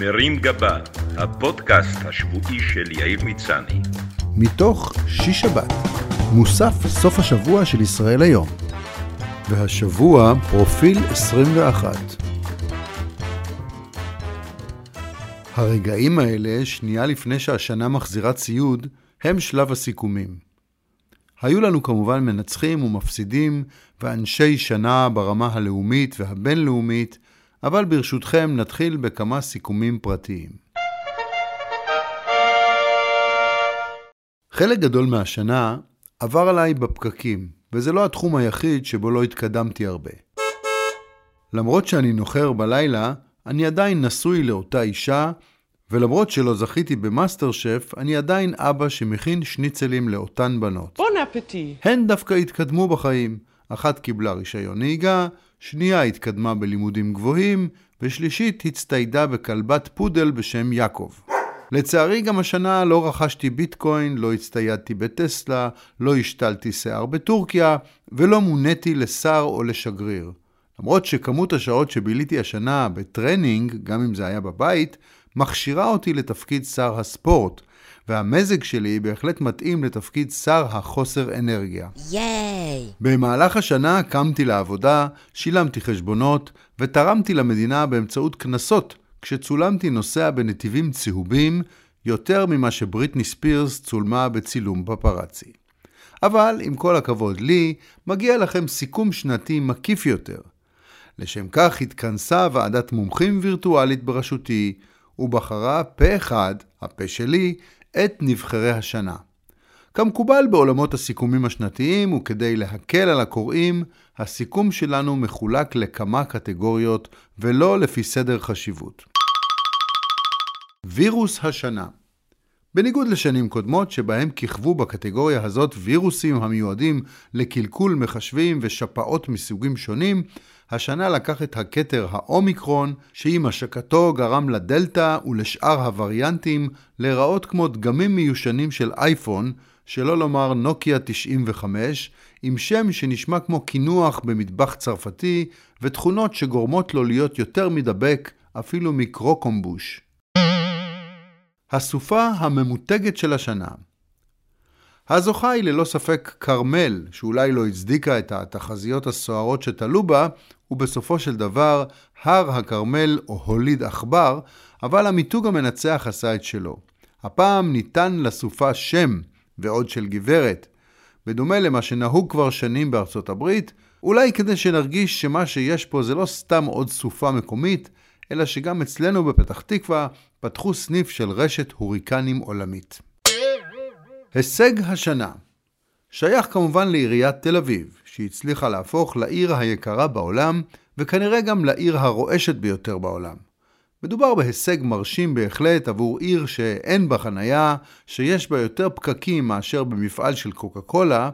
מרים גבה, הפודקאסט השבועי של יאיר מצני. מתוך שיש שבת, מוסף סוף השבוע של ישראל היום. והשבוע פרופיל 21. הרגעים האלה, שנייה לפני שהשנה מחזירה ציוד, הם שלב הסיכומים. היו לנו כמובן מנצחים ומפסידים ואנשי שנה ברמה הלאומית והבינלאומית, אבל ברשותכם נתחיל בכמה סיכומים פרטיים. חלק גדול מהשנה עבר עליי בפקקים, וזה לא התחום היחיד שבו לא התקדמתי הרבה. למרות שאני נוחר בלילה, אני עדיין נשוי לאותה אישה, ולמרות שלא זכיתי במאסטר שף, אני עדיין אבא שמכין שניצלים לאותן בנות. בון אפטי. הן דווקא התקדמו בחיים. אחת קיבלה רישיון נהיגה, שנייה התקדמה בלימודים גבוהים, ושלישית הצטיידה בכלבת פודל בשם יעקב. לצערי גם השנה לא רכשתי ביטקוין, לא הצטיידתי בטסלה, לא השתלתי שיער בטורקיה, ולא מוניתי לשר או לשגריר. למרות שכמות השעות שביליתי השנה בטרנינג, גם אם זה היה בבית, מכשירה אותי לתפקיד שר הספורט, והמזג שלי בהחלט מתאים לתפקיד שר החוסר אנרגיה. ייי! במהלך השנה קמתי לעבודה, שילמתי חשבונות ותרמתי למדינה באמצעות קנסות כשצולמתי נוסע בנתיבים צהובים יותר ממה שבריטני ספירס צולמה בצילום פפרצי. אבל עם כל הכבוד לי, מגיע לכם סיכום שנתי מקיף יותר. לשם כך התכנסה ועדת מומחים וירטואלית בראשותי, ובחרה פה אחד, הפה שלי, את נבחרי השנה. כמקובל בעולמות הסיכומים השנתיים, וכדי להקל על הקוראים, הסיכום שלנו מחולק לכמה קטגוריות, ולא לפי סדר חשיבות. וירוס השנה בניגוד לשנים קודמות שבהם כיכבו בקטגוריה הזאת וירוסים המיועדים לקלקול מחשבים ושפעות מסוגים שונים, השנה לקח את הכתר האומיקרון, שעם השקתו גרם לדלתא ולשאר הווריאנטים להיראות כמו דגמים מיושנים של אייפון, שלא לומר נוקיה 95, עם שם שנשמע כמו קינוח במטבח צרפתי, ותכונות שגורמות לו להיות יותר מדבק אפילו מקרוקומבוש. הסופה הממותגת של השנה הזוכה היא ללא ספק כרמל, שאולי לא הצדיקה את התחזיות הסוערות שתלו בה, ובסופו של דבר הר הכרמל או הוליד עכבר, אבל המיתוג המנצח עשה את שלו. הפעם ניתן לסופה שם, ועוד של גברת. בדומה למה שנהוג כבר שנים בארצות הברית, אולי כדי שנרגיש שמה שיש פה זה לא סתם עוד סופה מקומית, אלא שגם אצלנו בפתח תקווה פתחו סניף של רשת הוריקנים עולמית. הישג השנה שייך כמובן לעיריית תל אביב, שהצליחה להפוך לעיר היקרה בעולם, וכנראה גם לעיר הרועשת ביותר בעולם. מדובר בהישג מרשים בהחלט עבור עיר שאין בה חנייה, שיש בה יותר פקקים מאשר במפעל של קוקה קולה,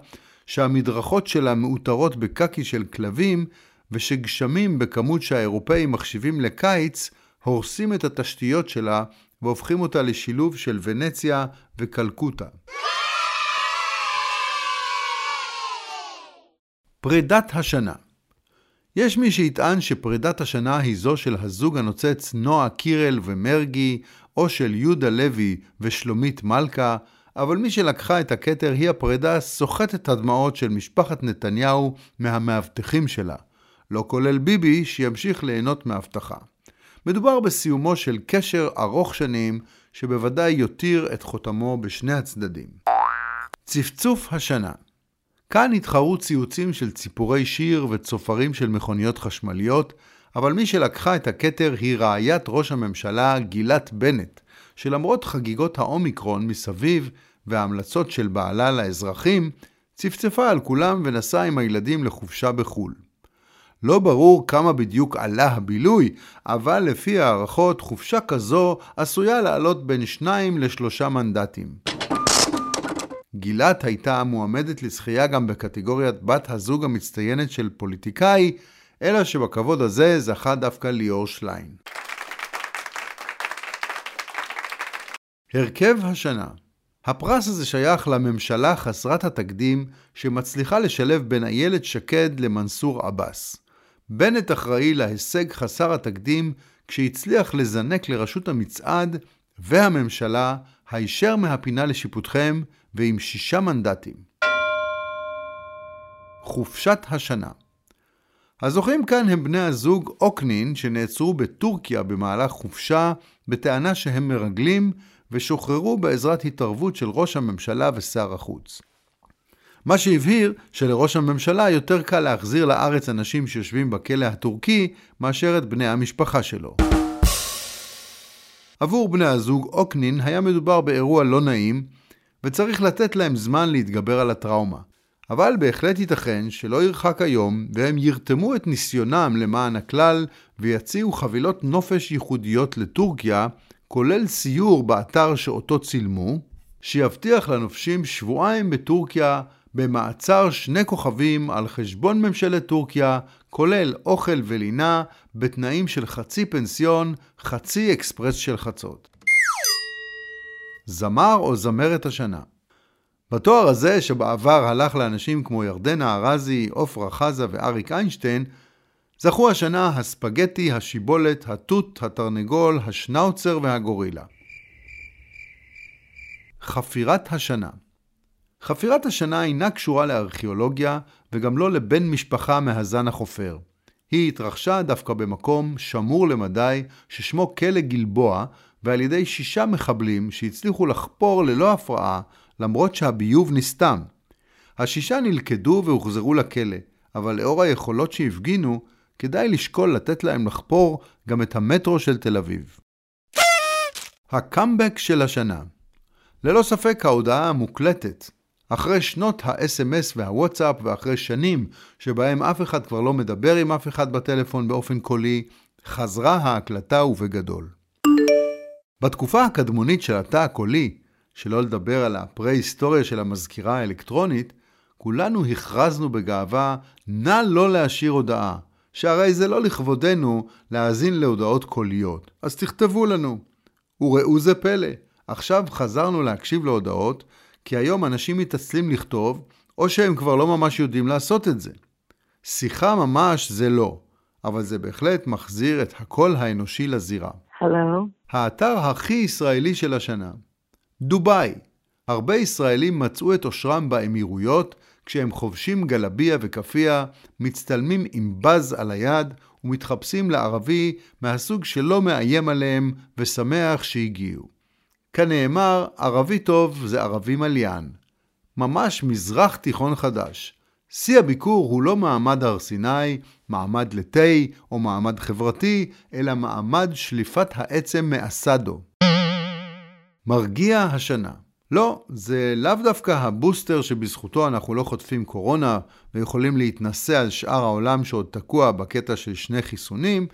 שהמדרכות שלה מאותרות בקקי של כלבים, ושגשמים בכמות שהאירופאים מחשיבים לקיץ, הורסים את התשתיות שלה והופכים אותה לשילוב של ונציה וקלקוטה. פרידת השנה יש מי שיטען שפרידת השנה היא זו של הזוג הנוצץ נועה קירל ומרגי, או של יהודה לוי ושלומית מלכה, אבל מי שלקחה את הכתר היא הפרידה סוחטת הדמעות של משפחת נתניהו מהמאבטחים שלה, לא כולל ביבי שימשיך ליהנות מהבטחה. מדובר בסיומו של קשר ארוך שנים, שבוודאי יותיר את חותמו בשני הצדדים. צפצוף השנה כאן התחרו ציוצים של ציפורי שיר וצופרים של מכוניות חשמליות, אבל מי שלקחה את הכתר היא רעיית ראש הממשלה גילת בנט, שלמרות חגיגות האומיקרון מסביב וההמלצות של בעלה לאזרחים, צפצפה על כולם ונסעה עם הילדים לחופשה בחו"ל. לא ברור כמה בדיוק עלה הבילוי, אבל לפי הערכות חופשה כזו עשויה לעלות בין שניים לשלושה מנדטים. גילת הייתה מועמדת לזכייה גם בקטגוריית בת הזוג המצטיינת של פוליטיקאי, אלא שבכבוד הזה זכה דווקא ליאור שליין. הרכב השנה הפרס הזה שייך לממשלה חסרת התקדים שמצליחה לשלב בין איילת שקד למנסור עבאס. בנט אחראי להישג חסר התקדים כשהצליח לזנק לראשות המצעד והממשלה הישר מהפינה לשיפוטכם ועם שישה מנדטים. חופשת השנה הזוכים כאן הם בני הזוג אוקנין שנעצרו בטורקיה במהלך חופשה בטענה שהם מרגלים ושוחררו בעזרת התערבות של ראש הממשלה ושר החוץ. מה שהבהיר שלראש הממשלה יותר קל להחזיר לארץ אנשים שיושבים בכלא הטורקי מאשר את בני המשפחה שלו. עבור בני הזוג אוקנין היה מדובר באירוע לא נעים וצריך לתת להם זמן להתגבר על הטראומה. אבל בהחלט ייתכן שלא ירחק היום והם ירתמו את ניסיונם למען הכלל ויציעו חבילות נופש ייחודיות לטורקיה, כולל סיור באתר שאותו צילמו, שיבטיח לנופשים שבועיים בטורקיה במעצר שני כוכבים על חשבון ממשלת טורקיה, כולל אוכל ולינה, בתנאים של חצי פנסיון, חצי אקספרס של חצות. זמר או זמרת השנה בתואר הזה, שבעבר הלך לאנשים כמו ירדנה ארזי, עופרה חזה ואריק איינשטיין, זכו השנה הספגטי, השיבולת, התות, התרנגול, השנאוצר והגורילה. חפירת השנה חפירת השנה אינה קשורה לארכיאולוגיה וגם לא לבן משפחה מהזן החופר. היא התרחשה דווקא במקום שמור למדי ששמו כלא גלבוע ועל ידי שישה מחבלים שהצליחו לחפור ללא הפרעה למרות שהביוב נסתם. השישה נלכדו והוחזרו לכלא, אבל לאור היכולות שהפגינו, כדאי לשקול לתת להם לחפור גם את המטרו של תל אביב. הקאמבק של השנה ללא ספק ההודעה המוקלטת, אחרי שנות ה-SMS והוואטסאפ ואחרי שנים שבהם אף אחד כבר לא מדבר עם אף אחד בטלפון באופן קולי, חזרה ההקלטה ובגדול. בתקופה הקדמונית של התא הקולי, שלא לדבר על הפרה-היסטוריה של המזכירה האלקטרונית, כולנו הכרזנו בגאווה, נא לא להשאיר הודעה, שהרי זה לא לכבודנו להאזין להודעות קוליות, אז תכתבו לנו. וראו זה פלא, עכשיו חזרנו להקשיב להודעות, כי היום אנשים מתעצלים לכתוב, או שהם כבר לא ממש יודעים לעשות את זה. שיחה ממש זה לא, אבל זה בהחלט מחזיר את הקול האנושי לזירה. הלו? האתר הכי ישראלי של השנה. דובאי. הרבה ישראלים מצאו את אושרם באמירויות כשהם חובשים גלביה וכאפיה, מצטלמים עם בז על היד ומתחפשים לערבי מהסוג שלא מאיים עליהם ושמח שהגיעו. כנאמר, ערבי טוב זה ערבי מליין. ממש מזרח תיכון חדש. שיא הביקור הוא לא מעמד הר סיני, מעמד לתה או מעמד חברתי, אלא מעמד שליפת העצם מאסדו. מרגיע השנה. לא, זה לאו דווקא הבוסטר שבזכותו אנחנו לא חוטפים קורונה ויכולים להתנשא על שאר העולם שעוד תקוע בקטע של שני חיסונים,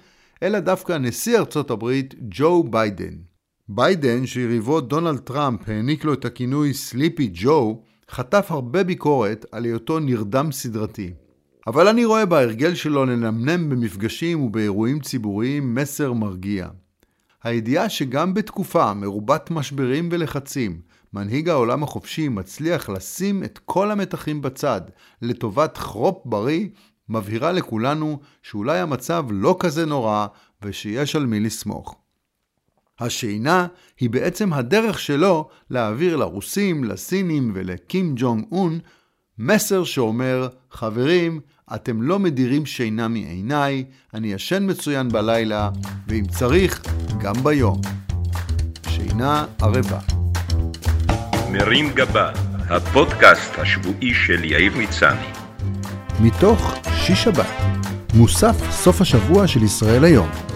אלא דווקא נשיא ארצות הברית ג'ו ביידן. ביידן, שיריבו דונלד טראמפ העניק לו את הכינוי Sleepy Joe, חטף הרבה ביקורת על היותו נרדם סדרתי. אבל אני רואה בהרגל שלו לנמנם במפגשים ובאירועים ציבוריים מסר מרגיע. הידיעה שגם בתקופה מרובת משברים ולחצים, מנהיג העולם החופשי מצליח לשים את כל המתחים בצד לטובת חרופ בריא, מבהירה לכולנו שאולי המצב לא כזה נורא ושיש על מי לסמוך. השינה היא בעצם הדרך שלו להעביר לרוסים, לסינים ולקים ג'ונג און מסר שאומר, חברים, אתם לא מדירים שינה מעיניי, אני ישן מצוין בלילה, ואם צריך, גם ביום. שינה ערבה. מרים גבה, הפודקאסט השבועי של יאיר מצני. מתוך שיש שבת, מוסף סוף השבוע של ישראל היום.